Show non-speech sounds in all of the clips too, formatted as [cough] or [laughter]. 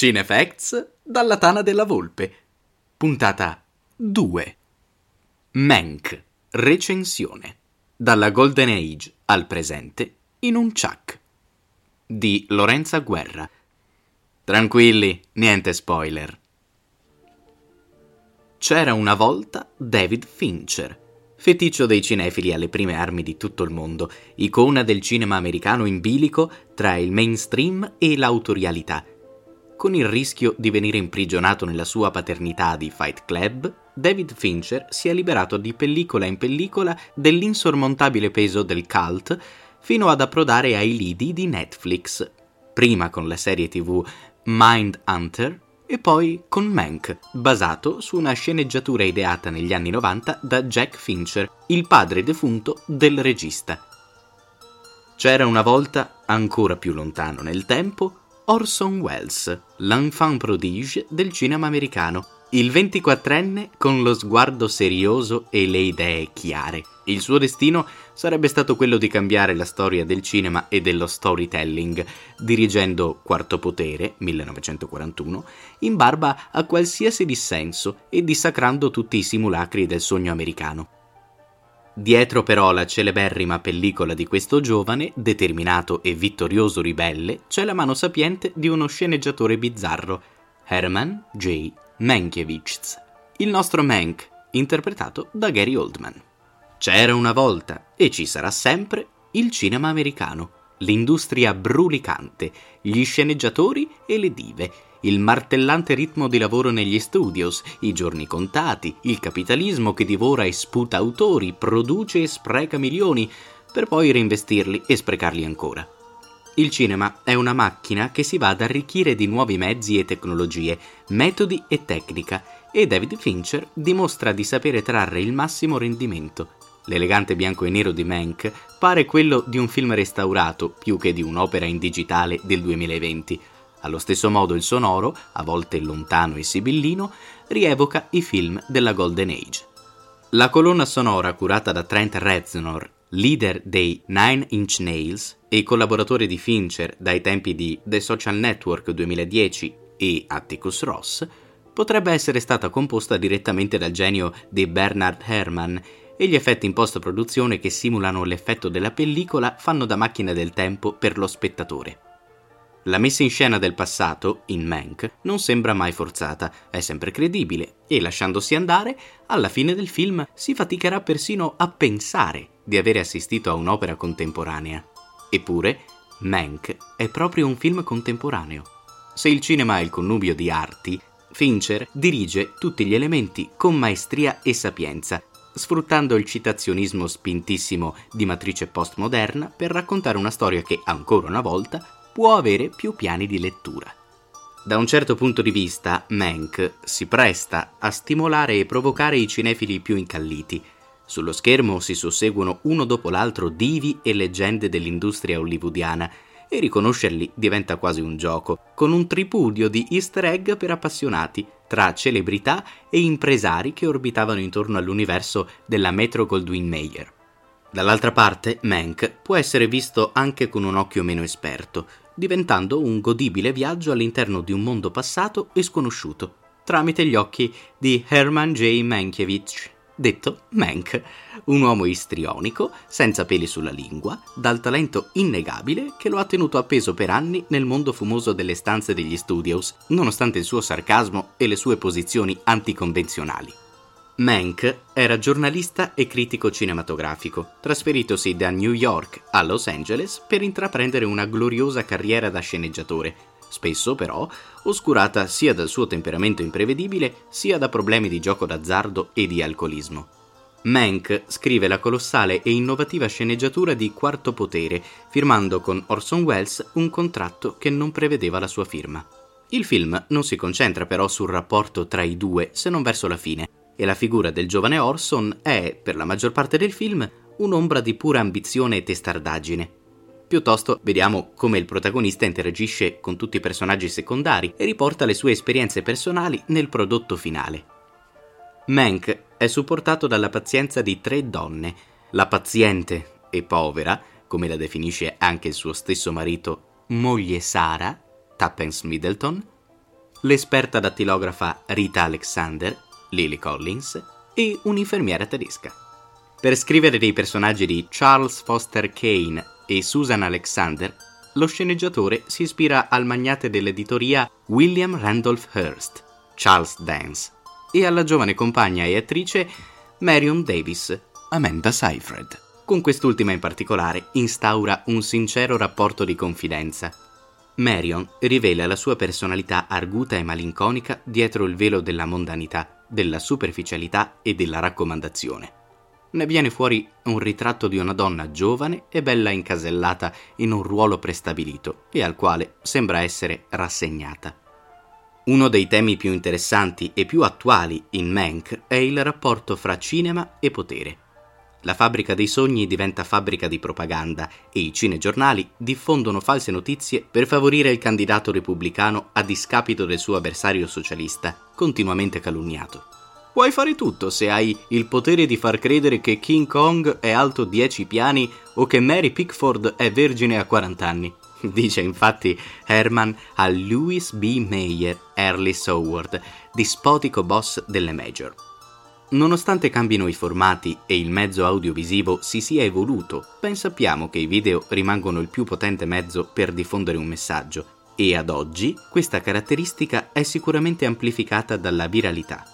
Cinefacts dalla Tana della Volpe. Puntata 2. Mank. Recensione. Dalla Golden Age al presente in un chuck. Di Lorenza Guerra. Tranquilli, niente spoiler. C'era una volta David Fincher, feticcio dei cinefili alle prime armi di tutto il mondo, icona del cinema americano in bilico tra il mainstream e l'autorialità. Con il rischio di venire imprigionato nella sua paternità di Fight Club, David Fincher si è liberato di pellicola in pellicola dell'insormontabile peso del cult fino ad approdare ai lidi di Netflix, prima con la serie tv Mind Hunter e poi con Mank, basato su una sceneggiatura ideata negli anni 90 da Jack Fincher, il padre defunto del regista. C'era una volta, ancora più lontano nel tempo, Orson Welles, l'enfant prodige del cinema americano, il 24enne con lo sguardo serioso e le idee chiare. Il suo destino sarebbe stato quello di cambiare la storia del cinema e dello storytelling, dirigendo Quarto Potere, 1941, in barba a qualsiasi dissenso e dissacrando tutti i simulacri del sogno americano. Dietro però la celeberrima pellicola di questo giovane, determinato e vittorioso ribelle, c'è la mano sapiente di uno sceneggiatore bizzarro, Herman J. Mankiewicz, il nostro Mank, interpretato da Gary Oldman. C'era una volta, e ci sarà sempre, il cinema americano, l'industria brulicante, gli sceneggiatori e le dive, il martellante ritmo di lavoro negli studios, i giorni contati, il capitalismo che divora e sputa autori, produce e spreca milioni, per poi reinvestirli e sprecarli ancora. Il cinema è una macchina che si va ad arricchire di nuovi mezzi e tecnologie, metodi e tecnica, e David Fincher dimostra di sapere trarre il massimo rendimento. L'elegante bianco e nero di Mank pare quello di un film restaurato più che di un'opera in digitale del 2020 allo stesso modo il sonoro, a volte lontano e sibillino, rievoca i film della Golden Age. La colonna sonora curata da Trent Reznor, leader dei Nine Inch Nails e collaboratore di Fincher dai tempi di The Social Network 2010 e Atticus Ross, potrebbe essere stata composta direttamente dal genio di Bernard Herrmann e gli effetti in post-produzione che simulano l'effetto della pellicola fanno da macchina del tempo per lo spettatore. La messa in scena del passato, in Mank, non sembra mai forzata, è sempre credibile e lasciandosi andare, alla fine del film si faticherà persino a pensare di avere assistito a un'opera contemporanea. Eppure, Mank è proprio un film contemporaneo. Se il cinema è il connubio di arti, Fincher dirige tutti gli elementi con maestria e sapienza, sfruttando il citazionismo spintissimo di matrice postmoderna per raccontare una storia che, ancora una volta, può avere più piani di lettura. Da un certo punto di vista, Mank si presta a stimolare e provocare i cinefili più incalliti. Sullo schermo si susseguono uno dopo l'altro divi e leggende dell'industria hollywoodiana e riconoscerli diventa quasi un gioco, con un tripudio di easter egg per appassionati, tra celebrità e impresari che orbitavano intorno all'universo della Metro Goldwyn Mayer. Dall'altra parte, Mank può essere visto anche con un occhio meno esperto, diventando un godibile viaggio all'interno di un mondo passato e sconosciuto, tramite gli occhi di Herman J. Mankiewicz, detto Mank, un uomo istrionico, senza peli sulla lingua, dal talento innegabile che lo ha tenuto appeso per anni nel mondo fumoso delle stanze degli studios, nonostante il suo sarcasmo e le sue posizioni anticonvenzionali. Mank era giornalista e critico cinematografico, trasferitosi da New York a Los Angeles per intraprendere una gloriosa carriera da sceneggiatore, spesso però oscurata sia dal suo temperamento imprevedibile sia da problemi di gioco d'azzardo e di alcolismo. Mank scrive la colossale e innovativa sceneggiatura di Quarto Potere, firmando con Orson Welles un contratto che non prevedeva la sua firma. Il film non si concentra però sul rapporto tra i due se non verso la fine, e la figura del giovane Orson è, per la maggior parte del film, un'ombra di pura ambizione e testardaggine. Piuttosto vediamo come il protagonista interagisce con tutti i personaggi secondari e riporta le sue esperienze personali nel prodotto finale. Mank è supportato dalla pazienza di tre donne, la paziente e povera, come la definisce anche il suo stesso marito, moglie Sara, Tappens Middleton, l'esperta dattilografa Rita Alexander, Lily Collins e un'infermiera tedesca. Per scrivere dei personaggi di Charles Foster Kane e Susan Alexander, lo sceneggiatore si ispira al magnate dell'editoria William Randolph Hearst, Charles Dance, e alla giovane compagna e attrice Marion Davis, Amanda Seyfried. Con quest'ultima in particolare instaura un sincero rapporto di confidenza. Marion rivela la sua personalità arguta e malinconica dietro il velo della mondanità, della superficialità e della raccomandazione. Ne viene fuori un ritratto di una donna giovane e bella incasellata in un ruolo prestabilito e al quale sembra essere rassegnata. Uno dei temi più interessanti e più attuali in Mank è il rapporto fra cinema e potere. La fabbrica dei sogni diventa fabbrica di propaganda e i cinegiornali diffondono false notizie per favorire il candidato repubblicano a discapito del suo avversario socialista, continuamente calunniato. Puoi fare tutto se hai il potere di far credere che King Kong è alto 10 piani o che Mary Pickford è vergine a 40 anni. [laughs] Dice infatti Herman a Louis B. Mayer, Early Soward, dispotico boss delle major. Nonostante cambino i formati e il mezzo audiovisivo si sia evoluto, ben sappiamo che i video rimangono il più potente mezzo per diffondere un messaggio e ad oggi questa caratteristica è sicuramente amplificata dalla viralità.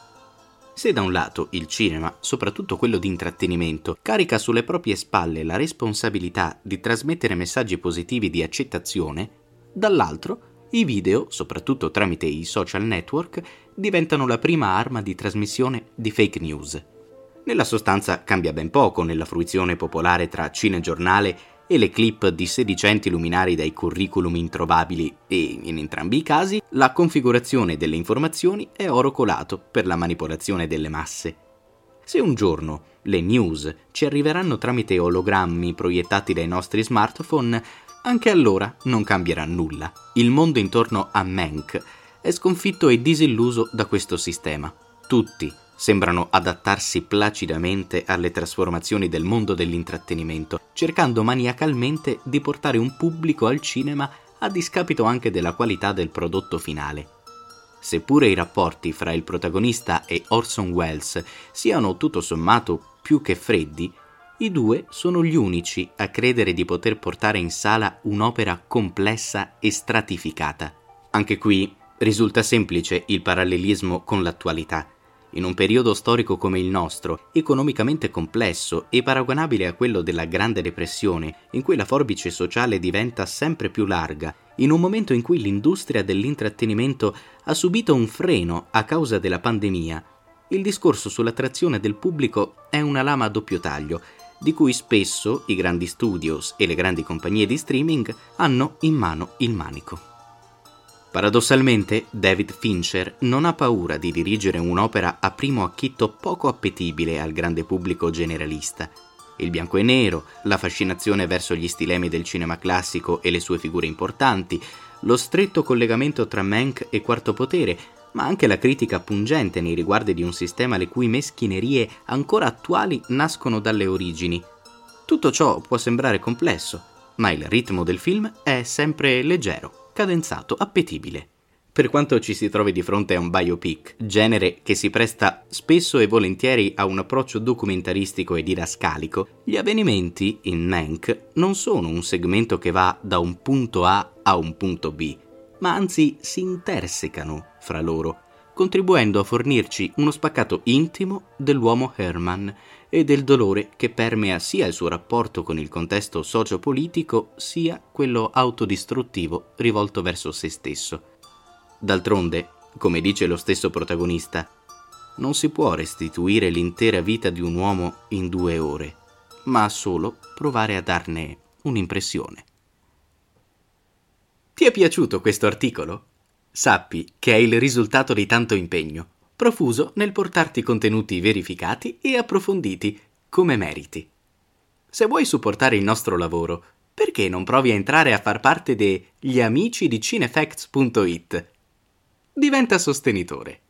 Se da un lato il cinema, soprattutto quello di intrattenimento, carica sulle proprie spalle la responsabilità di trasmettere messaggi positivi di accettazione, dall'altro i video, soprattutto tramite i social network, diventano la prima arma di trasmissione di fake news. Nella sostanza cambia ben poco nella fruizione popolare tra cinegiornale e le clip di sedicenti luminari dai curriculum introvabili e, in entrambi i casi, la configurazione delle informazioni è oro colato per la manipolazione delle masse. Se un giorno le news ci arriveranno tramite ologrammi proiettati dai nostri smartphone, anche allora non cambierà nulla. Il mondo intorno a Mank è sconfitto e disilluso da questo sistema. Tutti sembrano adattarsi placidamente alle trasformazioni del mondo dell'intrattenimento, cercando maniacalmente di portare un pubblico al cinema a discapito anche della qualità del prodotto finale. Seppure i rapporti fra il protagonista e Orson Welles siano tutto sommato più che freddi, i due sono gli unici a credere di poter portare in sala un'opera complessa e stratificata. Anche qui risulta semplice il parallelismo con l'attualità. In un periodo storico come il nostro, economicamente complesso e paragonabile a quello della Grande Depressione, in cui la forbice sociale diventa sempre più larga, in un momento in cui l'industria dell'intrattenimento ha subito un freno a causa della pandemia, il discorso sull'attrazione del pubblico è una lama a doppio taglio di cui spesso i grandi studios e le grandi compagnie di streaming hanno in mano il manico. Paradossalmente, David Fincher non ha paura di dirigere un'opera a primo acchitto poco appetibile al grande pubblico generalista. Il bianco e nero, la fascinazione verso gli stilemi del cinema classico e le sue figure importanti, lo stretto collegamento tra Mank e Quarto Potere ma anche la critica pungente nei riguardi di un sistema le cui meschinerie ancora attuali nascono dalle origini. Tutto ciò può sembrare complesso, ma il ritmo del film è sempre leggero, cadenzato, appetibile. Per quanto ci si trovi di fronte a un biopic, genere che si presta spesso e volentieri a un approccio documentaristico e didascalico, gli avvenimenti in Mank non sono un segmento che va da un punto A a un punto B, ma anzi si intersecano fra loro, contribuendo a fornirci uno spaccato intimo dell'uomo Herman e del dolore che permea sia il suo rapporto con il contesto sociopolitico sia quello autodistruttivo rivolto verso se stesso. D'altronde, come dice lo stesso protagonista, non si può restituire l'intera vita di un uomo in due ore, ma solo provare a darne un'impressione. Ti è piaciuto questo articolo? Sappi che è il risultato di tanto impegno, profuso nel portarti contenuti verificati e approfonditi, come meriti. Se vuoi supportare il nostro lavoro, perché non provi a entrare a far parte degli amici di cinefacts.it? Diventa sostenitore.